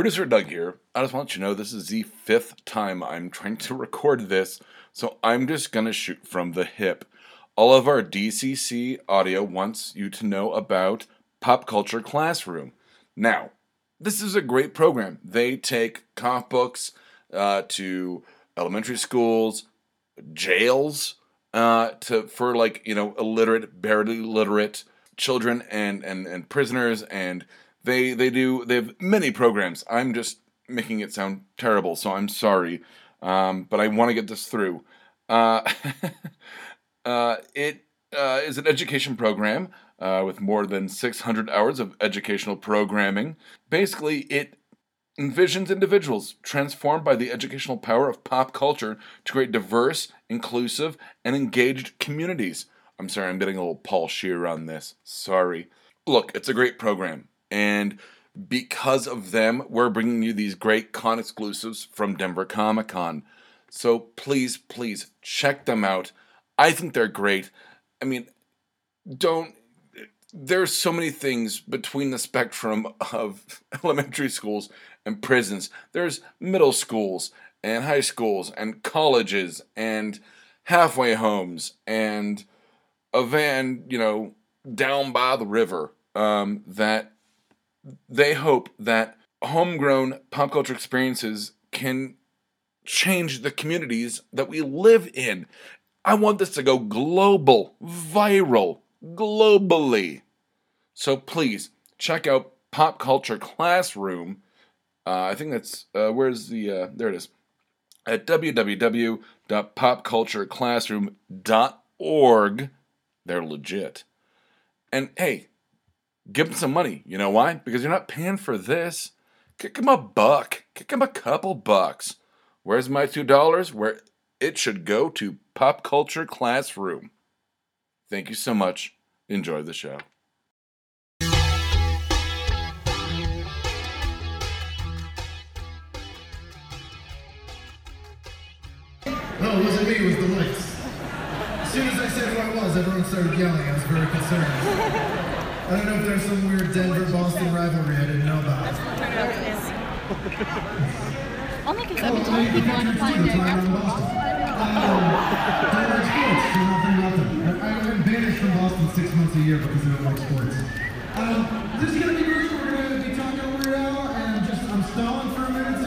Producer Doug here. I just want you to know this is the fifth time I'm trying to record this, so I'm just gonna shoot from the hip. All of our DCC audio wants you to know about Pop Culture Classroom. Now, this is a great program. They take comic books uh, to elementary schools, jails, uh, to for like you know illiterate, barely literate children and and and prisoners, and they they do they have many programs. I'm just making it sound terrible, so I'm sorry, um, but I want to get this through. Uh, uh, it uh, is an education program uh, with more than 600 hours of educational programming. Basically, it envisions individuals transformed by the educational power of pop culture to create diverse, inclusive, and engaged communities. I'm sorry, I'm getting a little Paul Scheer on this. Sorry. Look, it's a great program. And because of them, we're bringing you these great con exclusives from Denver Comic Con. So please, please check them out. I think they're great. I mean, don't. There's so many things between the spectrum of elementary schools and prisons. There's middle schools and high schools and colleges and halfway homes and a van, you know, down by the river um, that they hope that homegrown pop culture experiences can change the communities that we live in. I want this to go global, viral, globally. So please check out Pop Culture Classroom. Uh, I think that's uh, where's the uh, there it is at www.popcultureclassroom.org. They're legit. And hey, give them some money. You know why? Because you're not paying for this. Kick them a buck. Kick them a couple bucks. Where's my two dollars? Where it should go to Pop Culture Classroom. Thank you so much. Enjoy the show. No, it wasn't me, it was the lights. As soon as I said who I was, everyone started yelling. I was very concerned. I don't know if there's some weird Denver-Boston rivalry I didn't know about. Only because Oh, I've been I telling people I the to fly Patriots there. are in Boston. Um, sports, so nothing them. I- I've been banished from Boston six months a year because I don't like sports. Um, this is gonna be great. We're gonna be talking over it now, and just I'm stalling for a minute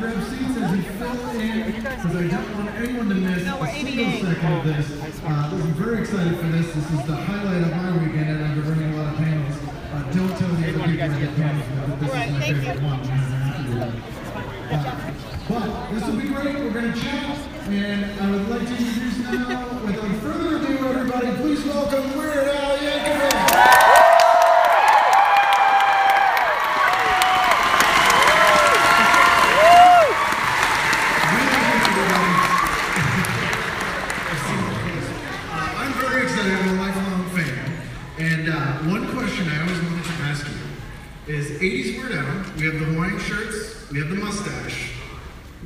grab seats as we fill in, because I don't want anyone to miss a single second of this. Uh, I'm very excited for this. This is the highlight of my weekend, and I've been running a lot of panels. Uh, don't tell the other people I get panels but this is my favorite one. Uh, but this will be great. We're going to chat, and I would like to introduce now, without further ado, everybody, please welcome Weird Al Yankovic. Uh, I'm very excited. I'm a lifelong fan. And uh, one question I always wanted to ask you is 80s Weird Al, we have the Hawaiian shirts, we have the mustache.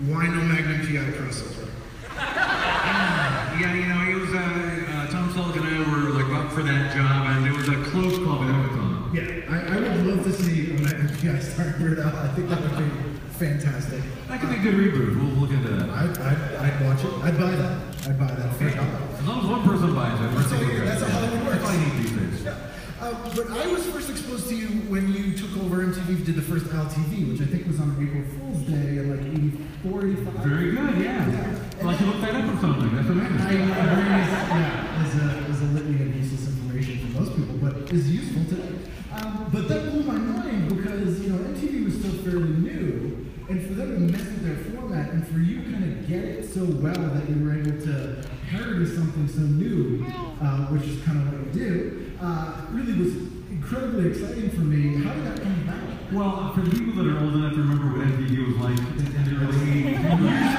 Why no Magnum PI crossover? Yeah, you know, it was uh, uh, Tom Selleck and I were like up for that job, and it was a close call at the time. Yeah, I, I would love to see a Magnum PI starring Weird Al. I think that would be fantastic. That could be a good reboot. We'll look into that. I'd, I'd, I'd watch it. I'd buy that. I'd buy that for. As long as one person buys it, we're That's taking how- it. that's how Hollywood works. That's I need these. Uh, but I was first exposed to you when you took over MTV, did the first Al TV, which I think was on April Fool's Day in like 84, 85. Very good, yeah. Well, I should look that up or something. That's I, amazing. I agree, yeah, as a, as a litany of useless information for most people, but is useful today. Um, but that blew my mind because, you know, MTV was still fairly new, and for them to mess with their format, and for you kind of get it so well that you were able to parody something so new, uh, which is kind of what you do, uh, really was incredibly exciting for me. How did that come about? Well, for the people that are old enough to remember what MTV was like in the early 80s,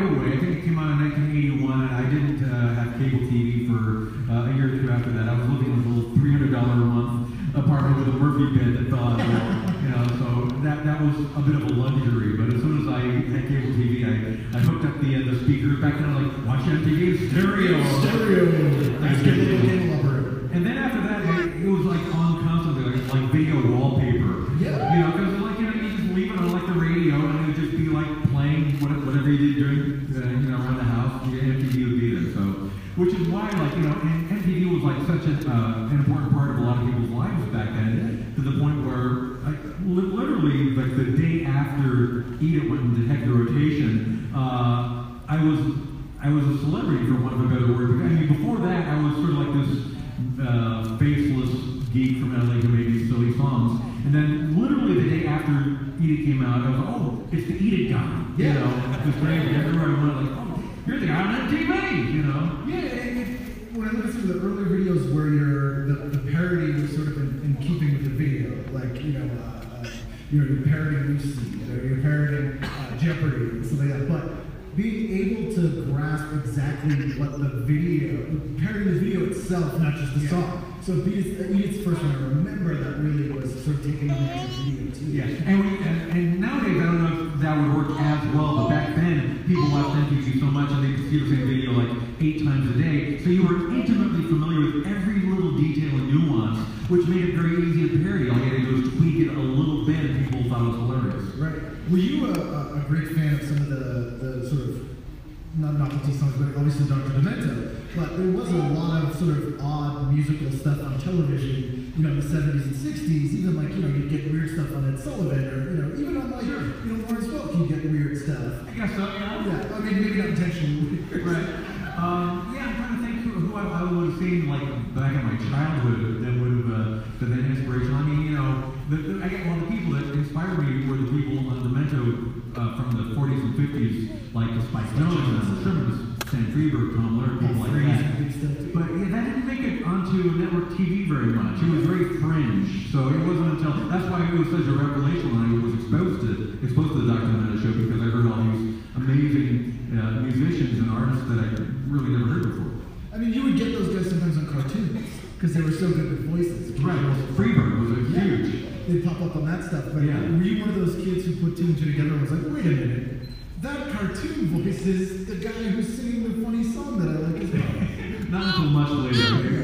right away. I think it came out in 1981, I didn't uh, have cable TV for uh, a year or two after that. I was living in a little $300 a month apartment with a Murphy bed that fell out of the wall. You know, so that, that was a bit of a luxury. came. Yeah, and, we, and, and nowadays I don't know if that would work as well, but back then people watched MTV so much and they could see the same video like eight times a day, so you were intimately familiar with every little detail and nuance, which made it very easy to parody. All you had to do was tweak it a little bit, and people thought it was hilarious. Right. Were you a, a great fan of some of the, the sort of not novelty songs, but obviously Dr. Demento? But there was a lot of sort of odd musical stuff on television you know, the 70s and 60s, even like, you know, you'd get weird stuff on Ed Sullivan or, you know, even on like, sure. you know, Lawrence Welk, you get weird stuff. I guess so, yeah. Yeah, I mean, maybe not intentionally. Right. Um, yeah, I'm trying to think who, who I, I would have seen, like, back in my childhood that would have uh, been an inspiration. I mean, you know, the, the, I get one well, of the people that inspired me were the people on Demento uh, from the 40s and 50s, like the Spike Jones, the Sherman, Stan Freberg, Tom Lehrer, people like that. She was very fringe, so it wasn't until that's why it was such a revelation when I was exposed to exposed to the Dr. Demento show because I heard all these amazing uh, musicians and artists that I really never heard before. I mean, you would get those guys sometimes on cartoons because they were so good with voices. Right. Freberg was a yeah. huge. They pop up on that stuff, but yeah. were you one of those kids who put two and two together and was like, wait a minute? That cartoon voice is the guy who's singing the funny song that I like as well. Not until much later.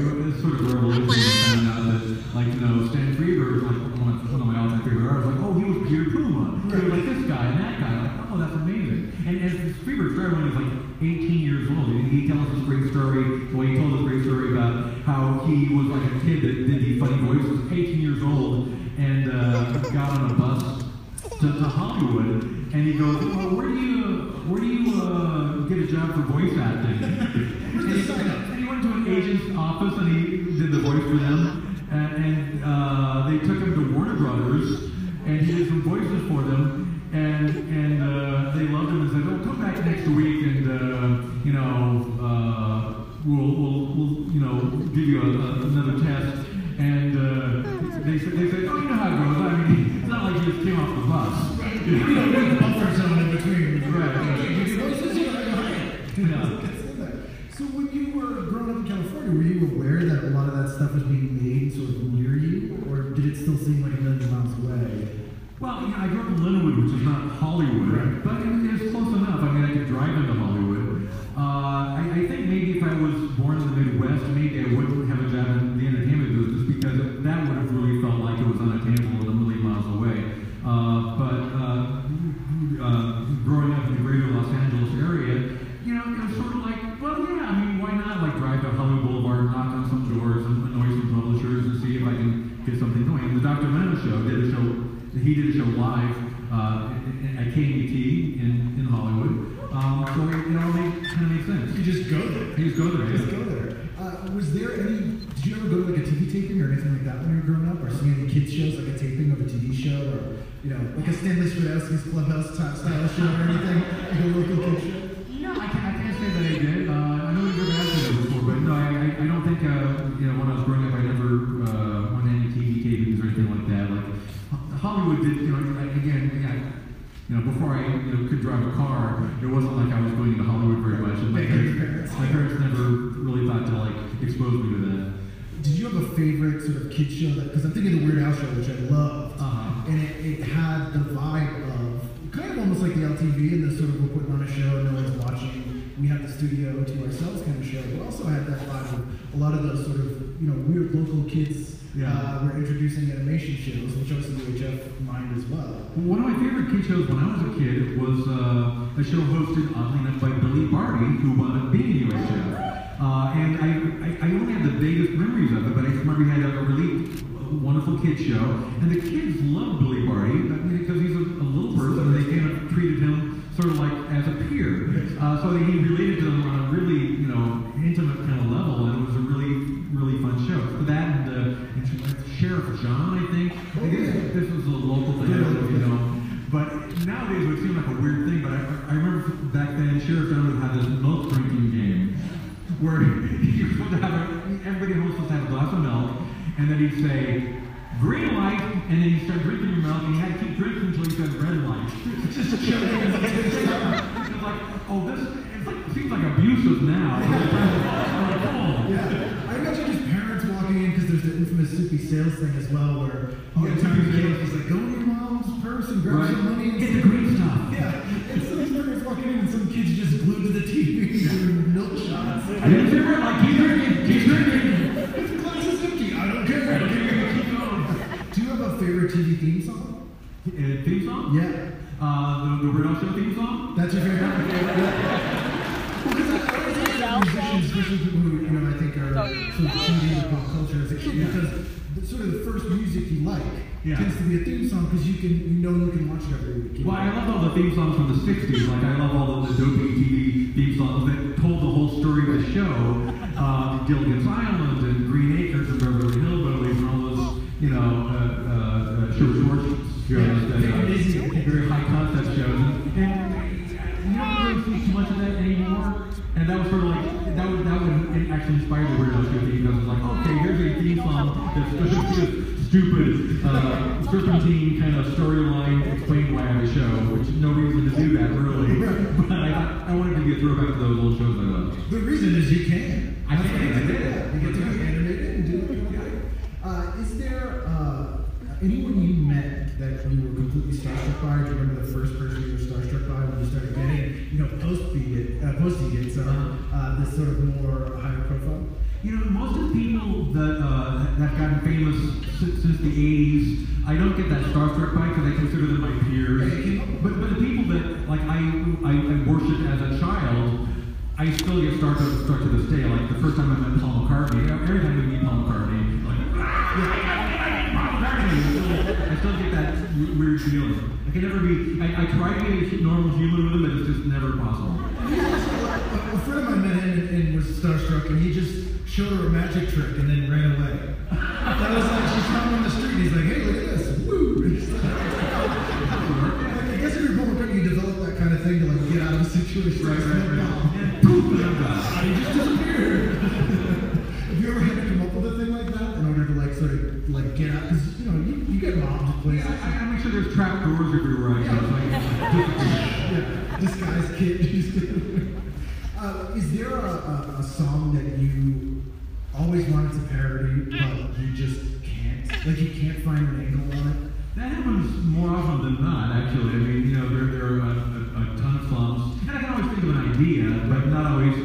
Like a Stanley Swadowski's Clubhouse type style Uh, so he related to them on a really, you know, intimate kind of level, and it was a really, really fun show. So that and, uh, and Sheriff John, I think. I guess this was a local thing, I don't know if you know. But nowadays it would seem like a weird thing, but I, I remember back then Sheriff John would have this milk drinking game where you're supposed to have a, everybody was supposed to have a glass of milk, and then he'd say, green light, and then you start drinking your milk, and you had to keep drinking until you said red light. It's just it's like, oh, this it's like, it seems like abusive now. but at the time, it's like, oh. Yeah, I imagine his parents walking in because there's the infamous Soupy Sales thing as well, where you get time kid, like, go in your mom's purse and grab Right. some money and Get the green stuff. Yeah, and so his parents walking in and some kids just glued to the TV doing milk shots. I didn't say red light, keep drinking, keep drinking. If the glass is empty, I don't care. Keep going. Do you have a favorite TV theme song? Uh, theme song? Yeah, Uh, the, the Show theme song? that's your favorite. Well, 'cause I always think that musicians, especially people who you know I think are sort of tuned into pop culture, is because sort of the first music you like Yeah. tends to be a theme song because you can you know you can watch it every week. Well, I know? love all the theme songs from the 60s. Like, I love all the, the dopey TV theme songs that told the whole story of the show. Um, Gilligan's Island and Green Acres and Beverly Hillbillies and all those, you know, uh, uh, uh, completely starstruck by? Do you remember the first person you were starstruck by when you started getting, you know, post beat uh, post it, so uh, this sort of more higher profile? You know, most of the people that uh, that have gotten famous since, since the 80s, I don't get that starstruck by because I consider them my peers. But, but the people that, like, I, I, I worshiped as a child, I still get starstruck struck to this day. Like, the first time I met Paul McCartney, every time we meet Paul McCartney, like, Paul McCartney, I still, I still get that w- weird feeling. I can never be, I, I try to be a normal human with him, but it's just never possible. A friend of mine met him and, and was starstruck, and he just showed her a magic trick and then ran away. That was like she found him on the street. And he's like, "Hey, look at this!" Woo! Like, I guess if you're McCartney, you develop that kind of thing to like get out of a situation. Right, right, right. And poof, and I'm gone. He just disappeared. Have you ever had to come up with a thing like that in order to like sort of like get out? Because you know you, you get mobbed at places. I, I make sure there's trap doors everywhere I go. Yeah, disguised kid. uh, is there a, a, a song that you always wanted to parody, but you just can't? Like you can't find an angle on it? That happens more often than not, actually. I mean, you know, there, there are a, a, a ton of songs. And I can always think of an idea, but not always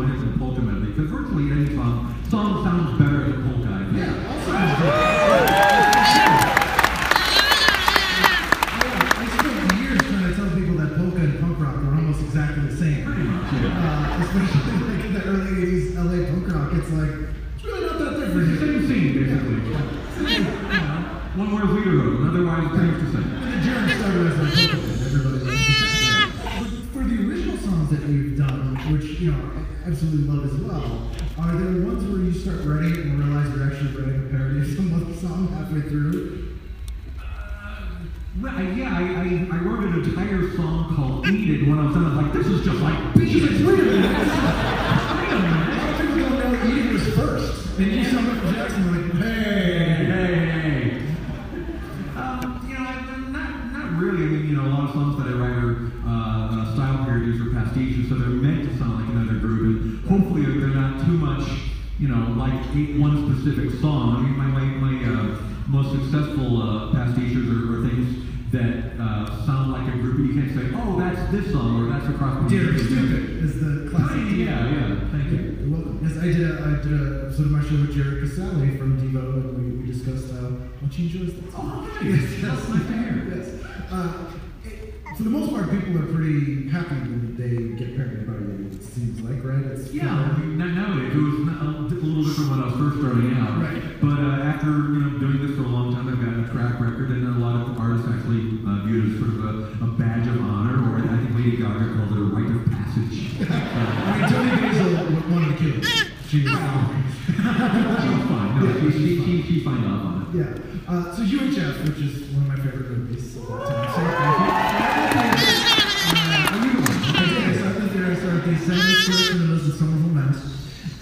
lot of songs wind up in polka medley, because virtually any song, song sounds better as a polka. I think. Yeah, also. I goes. Otherwise, pretty much the same. And the germ started as like Coco did. Everybody knows that. But For the original songs that we've done, which you know I absolutely love as well, are there ones where you start writing it and realize you're actually writing a parody of some other song halfway through? Uh, well, I, yeah, I, I, I wrote an entire song called Eat It when I was done. I was like, this is just like Beat She's like, It. wait a minute. Wait a minute. Of don't know Edie was first. And you saw Michael Jackson like, Hey, discussed how much he enjoys that song. Oh, nice. That's nice to. Yes. Uh, it- for the most part, people are pretty happy when they get parodied by you. It seems like, right? It's Yeah, I mean, nowadays it was a little different when I was first starting out. Right. But uh, after you know doing this for a long time, I've got a track record, and a lot of artists actually uh, view it as sort of a, a badge of honor, or I think Lady Gaga called it a rite of passage. I mean, Toni Basil wanted to kill. She was, fine. No, she, she signed off on it. yeah. Uh, so UHF, which is one of my favorite movies of all time. So you. Uh, you the one? I. I the. I in the middle of.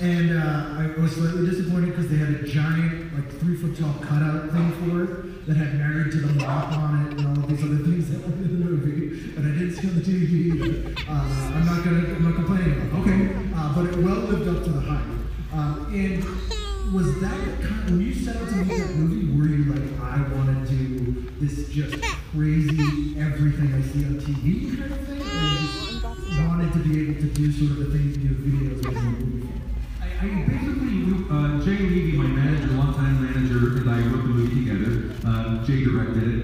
And uh, I was slightly disappointed because they had a giant, like three foot tall cutout thing for it that had married to the mop on it and all of these other things that were in the movie. And I didn't see on the TV either. Uh, I'm not gonna, I'm not complaining about it. Okay. Uh, but it well lived up to the hype. Uh, and was that kind, when you set out to make that movie, were you like, I want to do this just crazy everything I see on TV kind of thing? Or wanted to be able to do sort of the things you do with videos as a movie? I, I basically, uh, Jay Levey, my manager, longtime manager, and I wrote the movie together. Uh, Jay directed it,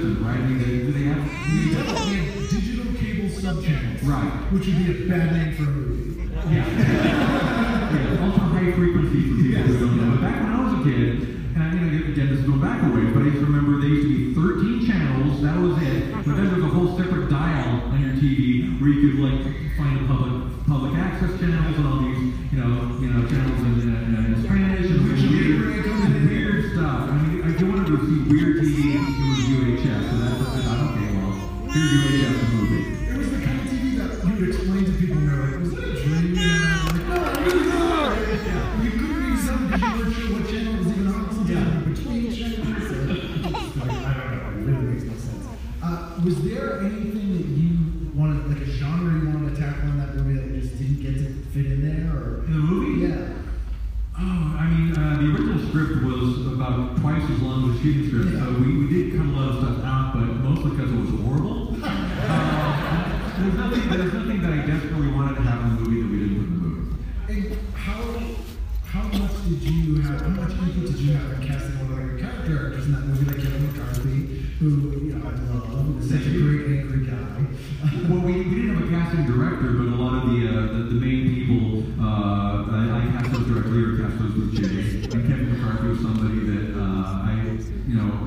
right? I mean, they, do they have? We definitely have digital cable subchannels. Right. Which would be a bad name for a movie. Yeah. yeah. Also high frequency for people who don't know. But back when I was a kid, and you know, again, this is going back a ways, but I used to remember there used to be 13 channels. That was it. But then there was a whole separate dial on your TV where you could like find the public public access channels and all these, you know,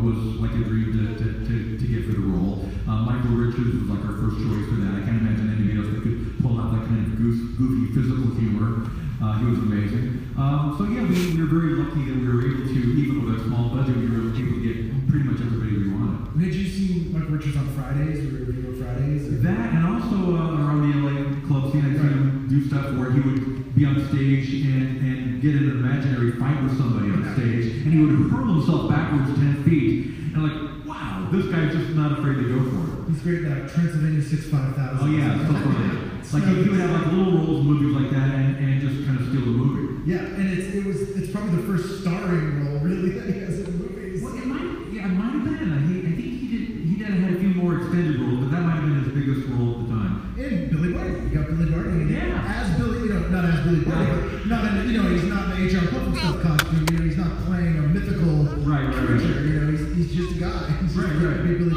was like a dream to, to, to, to get for the role. Uh, Michael Richards was like our first choice for that. I can't imagine anybody else that could pull out that kind of goose, goofy physical humor. Uh, he was amazing. Um, so yeah, we, we were very lucky that we were able to, even with a small budget, we were able to get pretty much everybody we wanted. Did you see Mike Richards on Fridays or Review Fridays? Or? That and also uh, around the LA club scene, I'd seen him do stuff where he would be on stage and, and get an imaginary fight with somebody on stage, and he would hurl himself backwards 10 feet. And like, wow, this guy's just not afraid to go for it. He's great at that. Transylvania 65000. Oh yeah, so funny. Like he, he would have like little roles in movies like that and, and just kind of steal the movie. Yeah, and it's it was it's probably the first starring role really that he has in movies. Well, it might, yeah, it might have been. I, he, I think he did. He did had a few more extended roles, but that might have been his biggest role at the time. And Billy Barty, you got Billy Barty Yeah. as Billy, you know, not as Billy Barty, but not in, you know, HR costume. You know, he's not playing a mythical Right, right, right. You know, he's, he's just a guy. He's just Right, a right. big Billy.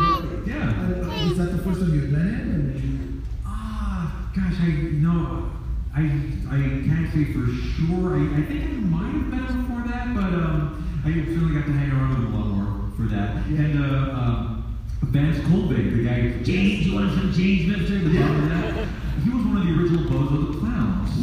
Yeah. Uh, was that the first time you had met him? And Ah, gosh, I no, I I can't say for sure. I, I think I might have him before that, but um, I certainly got to hang around with him a lot more for that. And uh, um, Vance Colvig, the guy, James, you want some James Mister? The Yeah. yeah. that. He was one of the original Bozo the Clowns.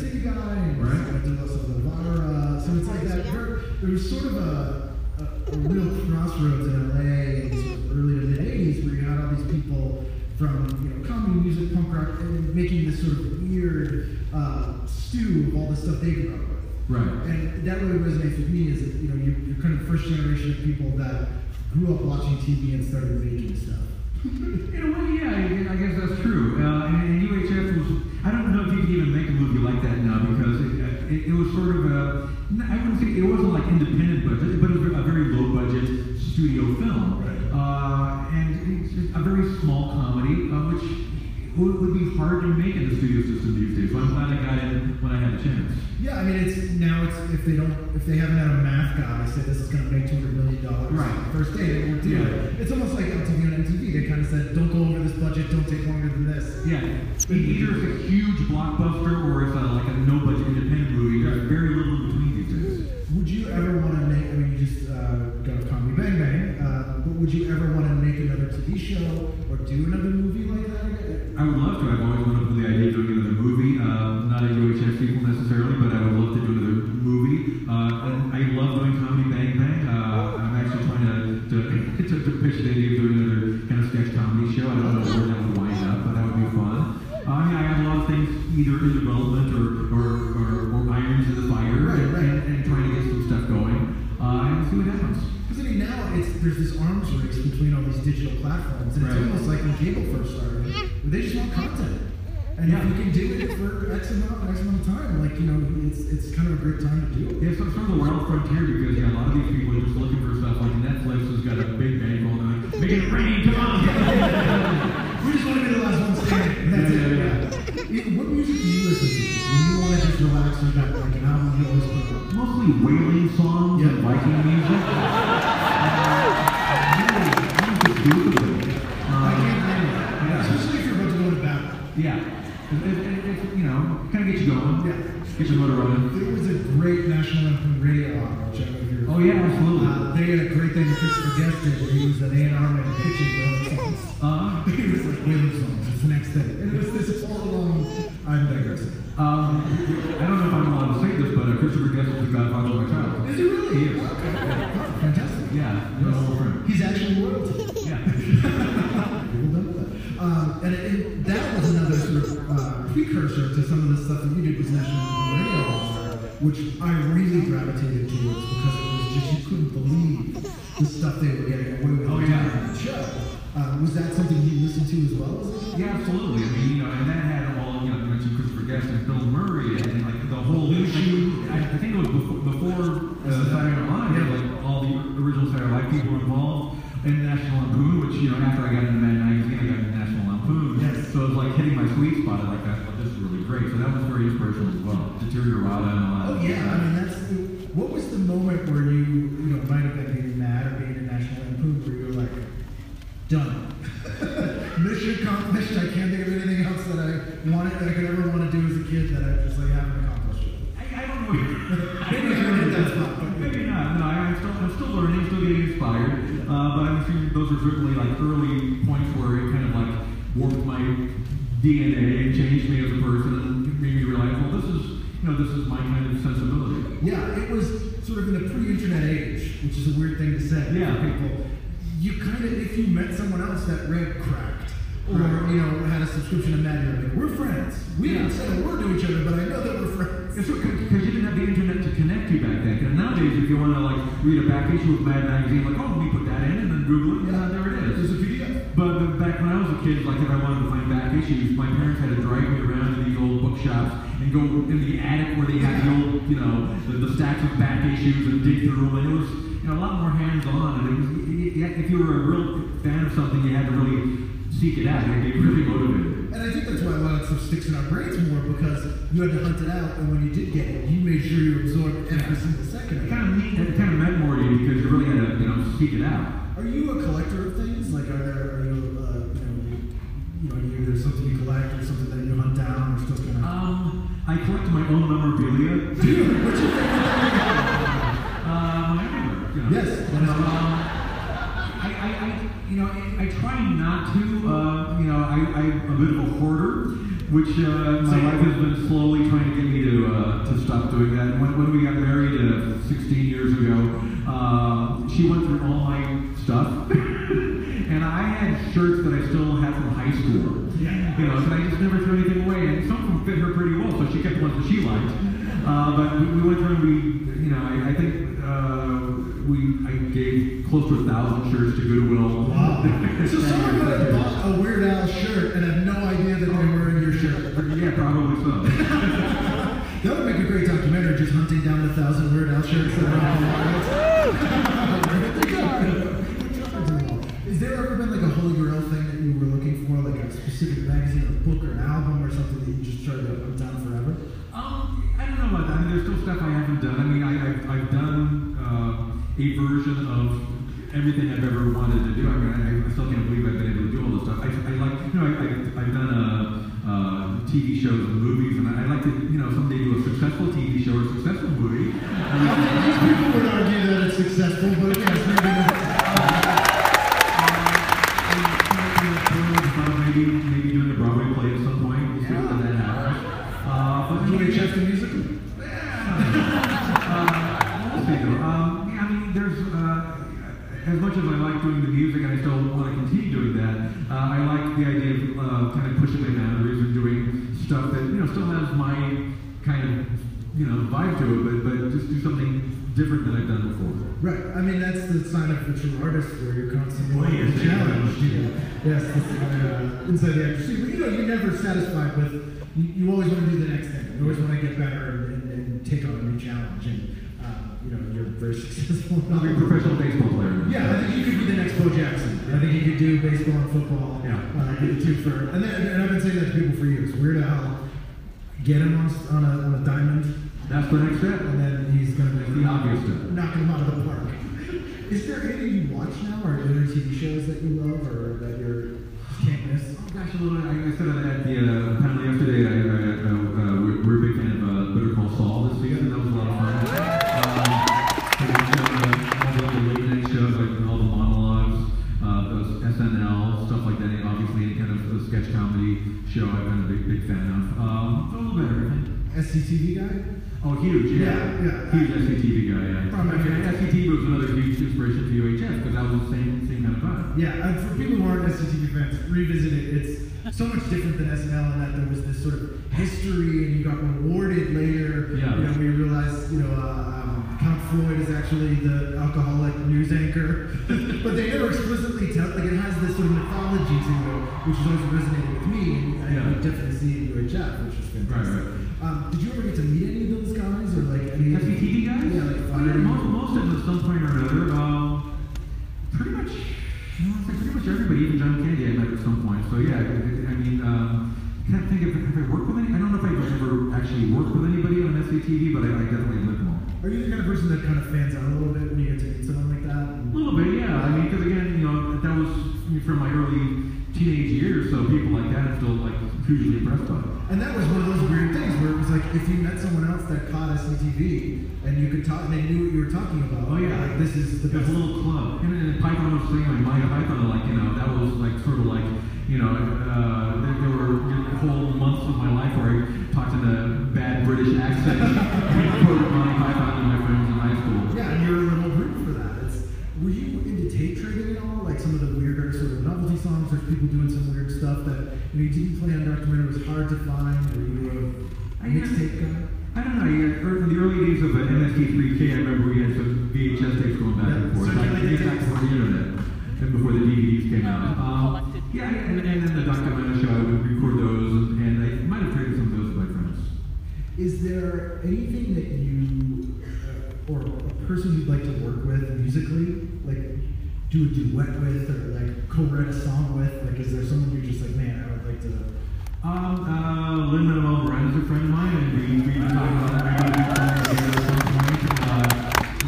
City guy, and Right. did lots of Elvira. So it's like that. There, there was sort of a, a, a real crossroads in LA in sort of early to mid '80s, where you had all these people from you know comedy, music, punk rock, and making this sort of weird uh, stew of all the stuff they grew up with. Right. And that really resonates with me is that, you know, you're, you're kind of the first generation of people that grew up watching TV and started making stuff. In a way, yeah, I, guess that's true. Uh, and, and UHF was, I don't know if you could even make a movie like that now because it, it, it was sort of a, I wouldn't say, it wasn't like independent budget, but it was a very low budget studio film. Right. Uh, and it's a very small comedy, uh, which would, would be hard to make in the studio system these days. So I'm glad I got in when I had a chance. Yeah, I mean, it's now it's if they don't if they haven't had a math guy say this is going to make two hundred million dollars Right. first day, they won't do Yeah. it. It's almost like MTV on MTV. They kind of said, don't go over this budget, don't take longer than this. Yeah, either it's a huge blockbuster or it's a, like a no budget want to make another TV show or do another movie like that again? I would love to. I've always wanted to the idea of doing another movie. Um, not a UHF sequel necessarily, but I would love to do another movie. Uh, and I love doing comedy Bang Bang. Uh, I'm actually trying to, to, to, to pitch the idea of doing another kind of sketch comedy show. I don't know where that would wind up, but that would be fun. Uh, I mean, I have a lot of things either in development or, or, or, or irons in the fire Right, and, right. and, and trying to get some stuff going. Uh, and see what happens. Because I mean, now it's there's this arms race between these digital platforms, and it's almost like when cable first started, where they just want content. And Yeah. if you can do it for X amount, X amount of time, like you know, it's it's kind of a great time to do it. Yeah, so it's of the wild frontier because yeah, a lot of these people are just looking for stuff like Netflix has got a big bank on them. Make it rain, come on! We just want to be the last one standing. That's Yeah, it. yeah, Yeah. What music do you listen to when you want to just relax or got like an album always put? Mostly wailing songs Yeah. and Viking music. Really, really just beautifully. I Um, can't blame you. yeah. Especially if you're about to go to battle. yeah, it, it, it, it, you know, kind of get you going. Yeah. Get your motor running. There was a great National Anthem radio hour, which I don't know if you're Oh yeah, absolutely. Uh, they had a great thing that Christopher Guest did where he was an A&R man pitching whaling songs. Uh, He was like whaling songs, it's the next thing. And it was this all along, I'm digressing. um, I don't know if I'm allowed to say this, but uh, Christopher Guest is the godfather of my child. Is he really? He is. Okay. Oh, fantastic. Yeah, no. He's actually royalty. Yeah. People don't know that. Um, and, it, and that was another sort of uh, precursor to some of the stuff that we did with National Radio which I really gravitated towards because very as well. Deteriorata and all that. Oh yeah, I mean that's what was the moment where you you know might have been maybe mad or being in National Lampoon where you were like, done, mission accomplished. I can't think of anything else that I wanted that I could ever want to do as a kid that I just like haven't accomplished. it. I, I don't know. Maybe I heard it that spot, but Maybe not. No, I, I'm still, I'm still learning, still getting inspired. Uh, but I'm assuming those are certainly like early points where it kind of like warped my DNA and changed me as a person and made me realize, well, this is, you know, this is my kind of sensibility. Yeah, it was sort of in a pre-internet age, which is a weird thing to say. Yeah. For people, you kind of, if you met someone else that read cracked, or Right. you know had a subscription to Mad, like, we're friends. We didn't say a word to each other, but I know that we're friends. It's because you didn't have the internet to connect you back then. And nowadays, if you want to like read a back issue of Mad Magazine, like, oh, let me put that in, and then Google it, yeah, uh, there it is. There's a PDF. But, but back when I was a kid, like if I wanted to find back issues, my parents had to drag me around to these old bookshops and go in the attic where they had the old, you know, the, the stacks of back issues and dig through them. And it was, you know, a lot more hands-on. And it was, y- y- if you were a real fan of something, you had to really seek it out. To get really motivated. And I think that's why a lot of stuff sticks in our brains more because you had to hunt it out, and when you did get it, you made sure you absorbed every single second It it. kind of, mean- it kind of meant more to you because you really had to, you know, seek it out. Are you a collector of things? Like, are there, are you, you know, you, there's something you collect or something that you hunt down or still kind of. Um, I collect my own memorabilia. Dude, what's your favorite? Uh, my underwear, you know. Yes, You know, um, I, I, I, you know, I, I try not to. Uh, you know, I, I'm a bit of a hoarder, which uh, my wife has been slowly trying to get me to uh, to stop doing that. When, when we got married uh, 16 years ago, uh, she went through all my stuff, and I had shirts that I still had from high school. Yeah. You know, so I just never threw anything away, and some of them fit her pretty well, so she kept the ones that she liked. Uh, but we, we went through and we, you know, I, I think uh, we, I gave close to a thousand shirts to Goodwill. Wow. So someone might have bought a Weird Al shirt and have no idea that they were in your shirt. yeah, probably so. That would make a great documentary, just hunting down the thousand Weird Al shirts that are on the wall. Is there ever been like a holy grail thing that you were looking for, like a specific magazine or book or an album or something that you just tried to hunt down forever? Um, I don't know about that. I mean, there's still stuff I haven't done. I mean, I, I've, I've done uh, a version of everything I've ever wanted to do. I mean, I, I still can't believe I've been able to do all this stuff. I, I like, you know, I, I've done uh, uh, TV shows and movies, and I, I'd like to, you know, someday do a successful Bo Jackson. I think you could do baseball and football. Yeah. Uh, get the two for, and, then, and I've been saying that to people for years. Weird Al, get him on, on, a, on a diamond, That's the next step. and then he's gonna be the obvious step. knocking them out of the park. Is there anything you watch now, or are there TV shows that you love, or that you're can't miss? Oh gosh, a little. I, I said at the uh, SCTV guy? Oh, huge, yeah. Yeah, yeah. Huge SCTV guy, yeah. My favorite. SCTV was another huge inspiration for UHF because that was the same, same kind of vibe. Yeah, and for people who aren't SCTV fans, revisit it. It's so much different than SNL in that there was this sort of history, and you got rewarded later. Yeah. You know, we realized, you know, uh, um, Count Floyd is actually the alcoholic news anchor, but they never explicitly tell. Like it has this sort of mythology to it, which has always resonated with me, and Yeah. would definitely see it in UHF, which is fantastic. Right, right. Um, did you ever get to meet any of those guys, or like any SCTV guys? Yeah, like Oh, yeah, most, most of them at some point or another. Um, pretty much, you know, like pretty much everybody, even John Candy I met at some point. So yeah, I, I mean, um, can't think of have I worked with any. I don't know if I've ever actually worked with anybody on SCTV, but I, I definitely met them all. Are you the kind of person that kind of fans out a little bit when you get to meet someone like that? A little bit, yeah. I mean, because again, you know, that was from my early teenage years, so people like that I'm still like hugely impressed by. And that was one of those weird things where it was like if you met someone else that caught SCTV and you could talk and they knew what you were talking about. Oh yeah, like this is the It was best. a little club. And, and Python was saying like Mike Python, like you know, that was like sort of like you know, uh, there, there were you know, whole months of my life where I talked in a bad British accent, stuff that you, you didn't play on Dr. Demento, it was hard to find. Were you a, a mixtape guy? I don't know. Yeah, in the early days of uh, MST3K, I remember we had some VHS tapes going back and Yeah, forth. Like, circulating yeah, back tapes. before the internet and before the DVDs came out. Um, yeah, and, and then the Dr. Demento show, I would record those, and I might have traded some of those with my friends. Is there anything that you, uh, or a person you'd like to work with musically, like do a duet with, or like co-write a song with? Like, is there someone you're just like, man, I would like to? Um, uh, Lin Manuel Miranda is a friend of mine, and we we talked about. Uh,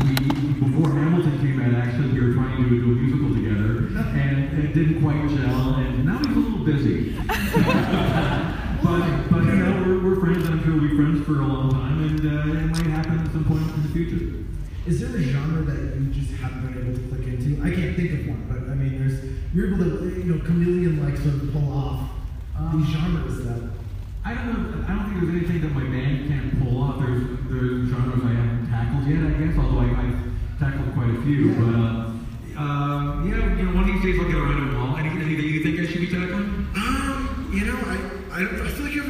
we before Hamilton came out, actually, we were trying to do a musical together, and it didn't quite gel. And now he's a little busy. but but you know, we're, we're friends, and I'm sure we'll be friends for a long time, and uh, it might happen at some point in the future. Is there a genre that you just haven't been able to click into? I can't think of one, but I mean, there's you're able to, you know, chameleon like sort of pull off these genres that. I don't know. I don't think there's anything that my band can't pull off. There's there's genres I haven't tackled yet, I guess. Although I, I've tackled quite a few. But uh, uh, yeah, you know, one of these days I'll get around to them all. Any, any that you think I should be tackling? Um, you know, I, I, don't I feel like you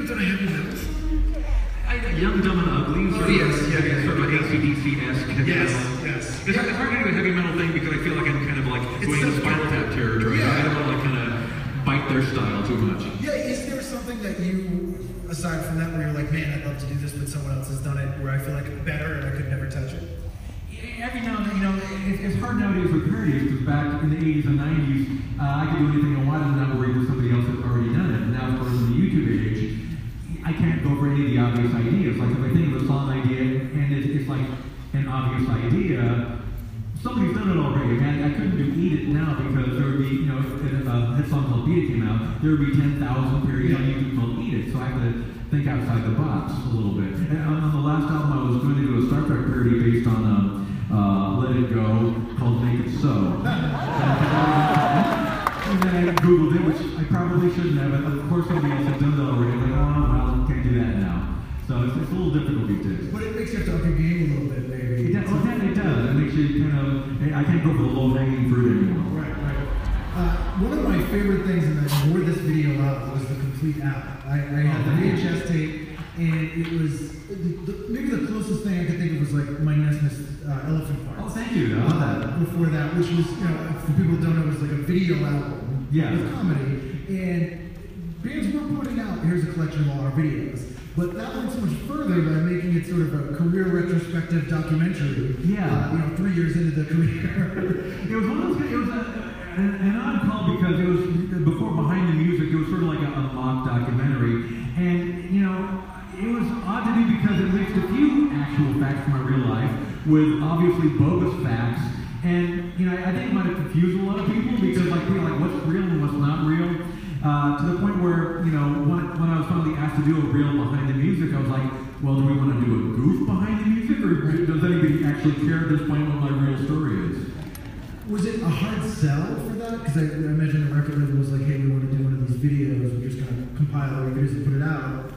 Young, Dumb, and Ugly. Oh, sort of- yes, yeah, yeah, Sort of yeah. ACDC-esque heavy Yes, metal. yes. It's, it's hard to do a heavy metal thing because I feel like I'm kind of like It's going into Spinal Tap territory. Yeah. I don't want to like kind of bite their style too much. Yeah, is there something that you, aside from that, where you're like, man, I'd love to do this, but someone else has done it, where I feel like better and I could never touch it? Every now and then, you know, it, it's hard nowadays with parodies because back in the 80s and 90s, uh, I could do anything I wanted and not worry that somebody else had already done it. And now, of course, in the YouTube age, I can't go for any of the obvious ideas. Like, if I think of a song idea and it, it's like an obvious idea, somebody's done it already. I, I couldn't do Eat It now because there would be, you know, if a hit song called Beat It came out, there would be 10,000 parodies on YouTube called Eat It. So I have to think outside the box a little bit. And on, on the last album, I was going to do a Star Trek parody based on um, uh, Let It Go called Make It So. And then I Googled it, which I probably shouldn't have, but of course somebody else had So it's, it's a little difficult these days. But it makes you have to up your game a little bit, maybe. It does, well, that it does. It makes you kind of, I can't go for the low hanging fruit anymore. Right, right. Uh, one of my favorite things, and I wore this video out, was the Compleat Al. I, I had the VHS tape, and it was the, the, maybe the closest thing I could think of was like Mike Nesmith's uh, Elephant Parts. Oh, thank you. I love Uh, that. before that, which was, you know, for people who don't know, it was like a video album Yeah. with comedy. And bands were putting out, here's a collection of all our videos. But that went so much further by making it sort of a career retrospective documentary. Yeah. Uh, you know, three years into the career. It was one of those. It was a, an, an odd call because it was before behind the music. It was sort of like a, a mock documentary, and you know, it was odd to me because it mixed a few actual facts from my real life with obviously bogus facts, and you know, I think it might have confused a lot of people because like people are like what's real and what's not real. Uh, to the point where, you know, when, when I was finally reel behind the music, I was like, well, do we want to do a goof behind the music, or does anybody actually care at this point what my real story is? Was it a hard sell for that? Because I, I imagine the record label was like, hey, we want to do one of these videos. We're just going to compile our videos and put it out.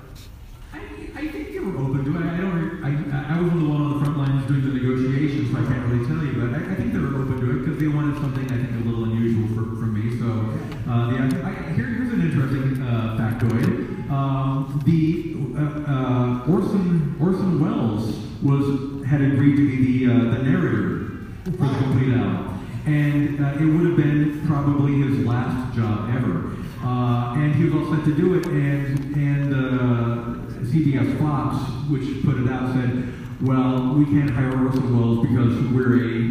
Fox, which put it out, said, "Well, we can't hire Orson Welles because we're a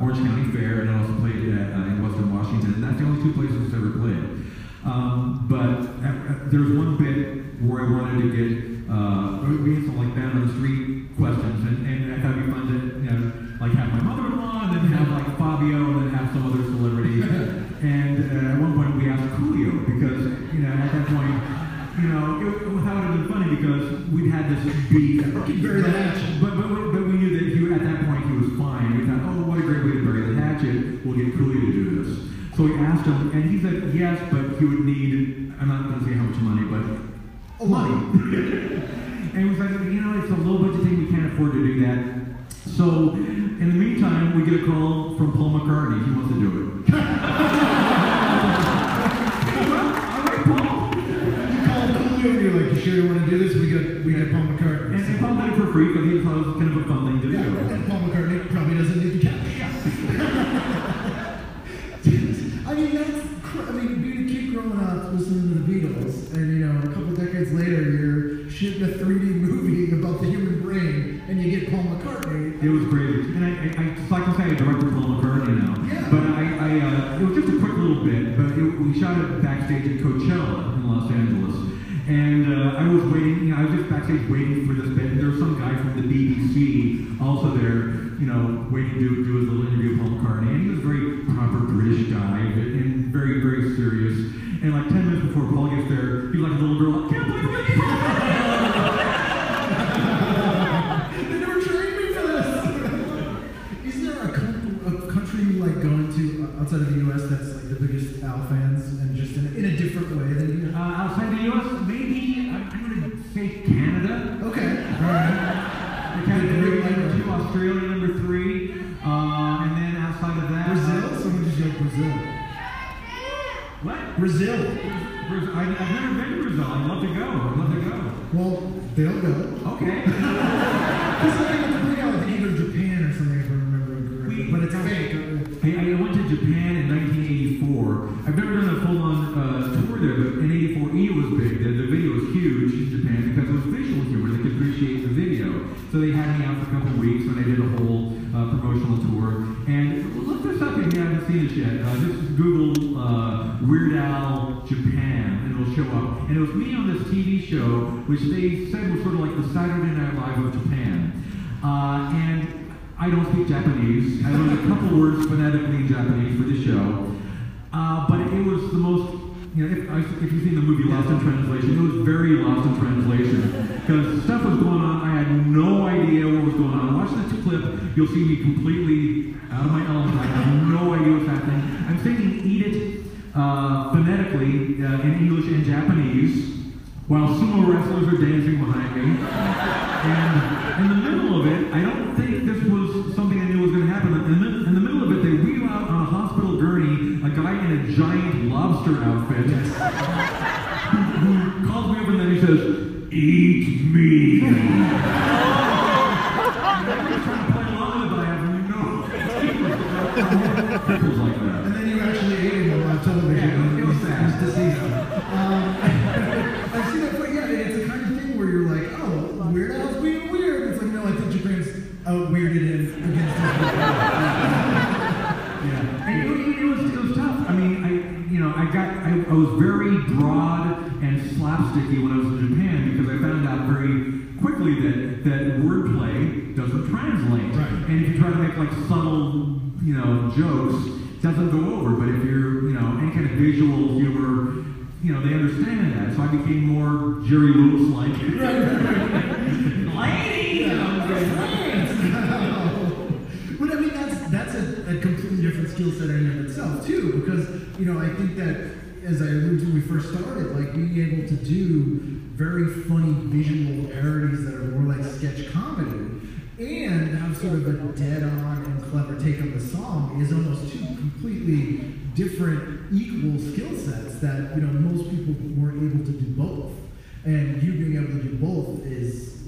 Orange County Fair, and I also played at, uh, in Western Washington, and that's the only two places I've ever played. Um, but uh, there was one bit where I wanted to get, uh, we had some like down on the street questions, and, and I thought it'd be fun to, you know, like have my mother-in-law, and then have like Fabio, and then have some other celebrity. and uh, at one point we asked Coolio, because, you know, at that point, you know, it, it would have been funny because we'd had this be. And he said, yes, but you would need, I'm not going to say how much money, but oh, money. and he was like, waiting for this. There was some guy from the BBC also there, you know, waiting to do his little interview with Paul McCartney. And he was a very proper British guy and very, very serious. And like 10 minutes before Paul gets there, if you've seen the movie Lost in Translation, it was very lost in translation. Because stuff was going on, I had no idea what was going on. Watch this clip, you'll see me completely out of my element. I have no idea what's happening. I'm thinking, Eat It uh, phonetically uh, in English and Japanese while sumo wrestlers are dancing behind me. And in the middle of it, I don't think there's monster outfit. he calls me up and then he says, eat skill set in and of itself too, because you know I think that as I alluded to when we first started, like being able to do very funny visual parodies that are more like sketch comedy and have sort of a dead-on and clever take on the song is almost two completely different equal skill sets that you know most people weren't able to do both. And you being able to do both is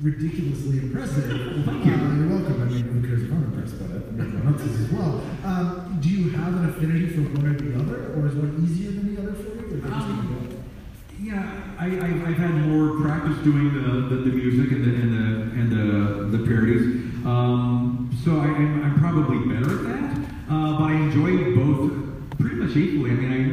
ridiculously impressive. Well, thank you. Uh, you're welcome. I mean, who cares if I'm impressed by it? Everyone else is as well. Um, do you have an affinity for one or the other, or is one easier than the other for you? Um. Yeah, I, I, I've had more practice doing the, the, the music and the and the and the, the parodies. Um, so I, I'm, I'm probably better at that. Uh, but I enjoy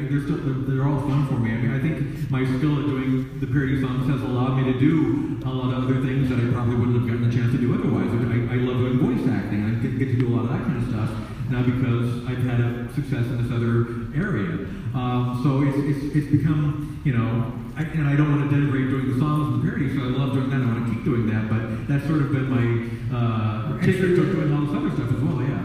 mean, they're still they're, they're all fun for me. I mean, I think my skill at doing the parody songs has allowed me to do a lot of other things that I probably wouldn't have gotten a chance to do otherwise. I, I love doing voice acting. I get, get to do a lot of that kind of stuff now because I've had a success in this other area. Um, so it's, it's, it's become, you know, I, and I don't want to denigrate doing the songs and the parodies, so I love doing that. I want to keep doing that, but that's sort of been my uh, ticket to doing all this other stuff as well. Yeah.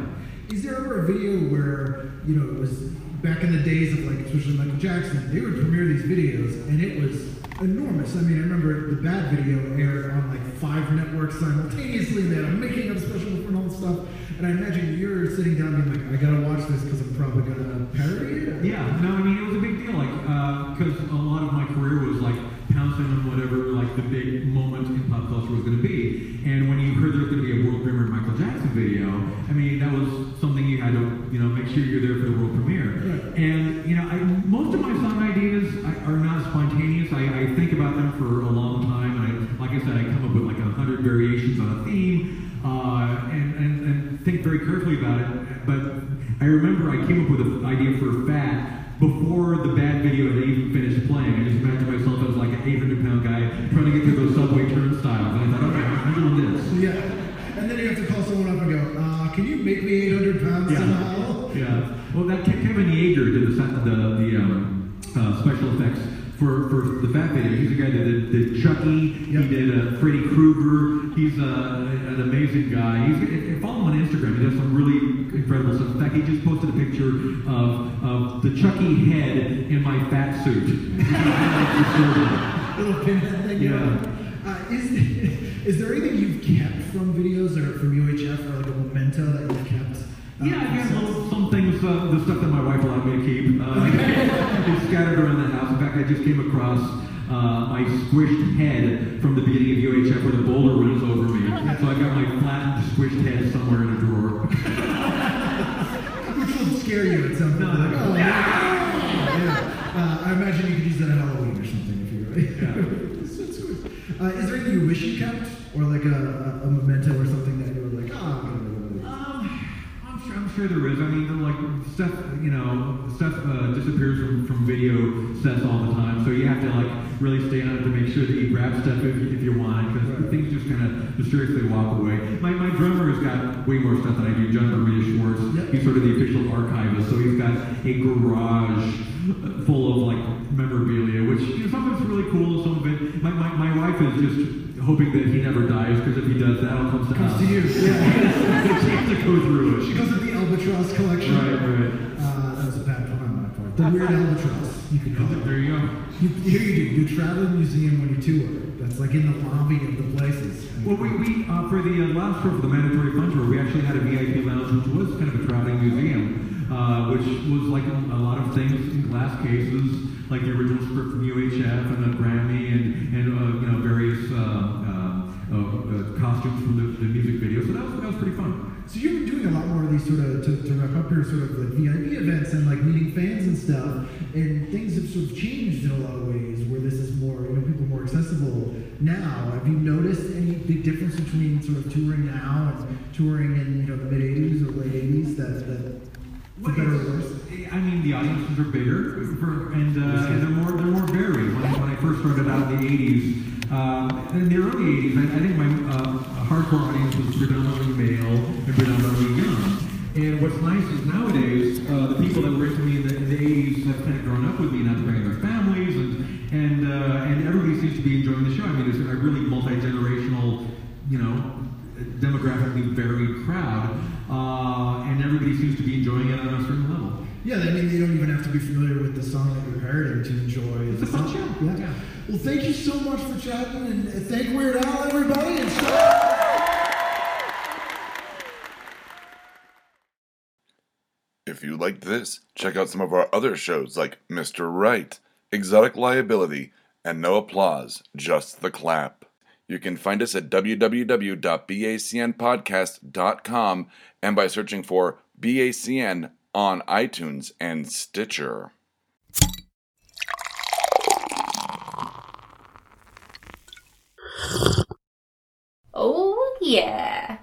Is there ever a video where, you know, it was back in the days of like, especially Michael Jackson, they would premiere these videos and it was enormous. I mean, I remember the bad video aired on like five networks simultaneously they had a making of special and all this stuff. And I imagine you're sitting down being like, I gotta watch this because I'm probably gonna parody squished head from the beginning of UHF where the boulder runs over me. So I got my flattened, squished head somewhere in a drawer. Which will scare you at some point. No, like, oh, yeah. yeah. Uh, I imagine you could use that at Halloween or something if you really. It's- it's good. uh, is there anything you wish you kept? Or like a, a, a memento or something that you were like, ah, I'm gonna really Um, I'm sure, there is. I mean, the, like stuff, you know, stuff uh, disappears from, from video sets all the time. So you have to like really stay on it to make sure that you grab stuff if, if you want, because things just kind of mysteriously walk away. My, my drummer has got way more stuff than I do. Jon Bermuda Schwartz. Yep. He's sort of the official archivist, so he's got a garage full of like memorabilia, which you know, some of it's really cool. Some of it, my, my, my wife is just hoping that he never dies, because if he does, that all comes to Comes us. to you, yeah. A to go through it. She goes with the albatross collection. Right, right. Uh, that was a bad pun on my part. The weird albatross, you could call it. There you go. You, here you do. You travel a museum when you tour. That's like in the lobby of the places. Well, we, we uh, for the uh, last tour for the mandatory fun tour, we actually had a VIP lounge, which was kind of a traveling museum, uh, which was like a, a lot of things in glass cases, like the original script from UHF and a Grammy and and uh, you know various uh, uh, uh, uh, costumes from the, the music video. So that was that was pretty fun. So you've been doing a lot more of these sort of to, to wrap up here, sort of like VIP events and like meeting fans and stuff. And things have sort of changed in a lot of ways where this is more, you know, people more accessible now. Have you noticed any big difference between sort of touring now and touring in you know the mid '80s or late '80s? That that for better or worse. I mean, the audiences are bigger, for, and, uh, and they're more they're more varied. When, when I first started out in the '80s, um, in the early '80s, I, I think my uh, hardcore audience was predominantly male and predominantly young. And what's nice is nowadays, uh, the people that were into me in the, in the '80s have kind of grown up with me, now they're bringing their families, and and uh, and everybody seems to be enjoying the show. I mean, it's a really multi generational, you know, demographically varied crowd, uh, and everybody seems to be enjoying it on a certain level. Yeah, I mean, you don't even have to be familiar with the song that you're parodying to enjoy It's the song. Yeah. Yeah. Well, thank you so much for chatting, and thank Weird Al, everybody. And so- If you liked this, check out some of our other shows like Mr. Right, Exotic Liability, and No Applause, Just the Clap. You can find us at www.bacnpodcast.com and by searching for BACN on iTunes and Stitcher. Oh, yeah.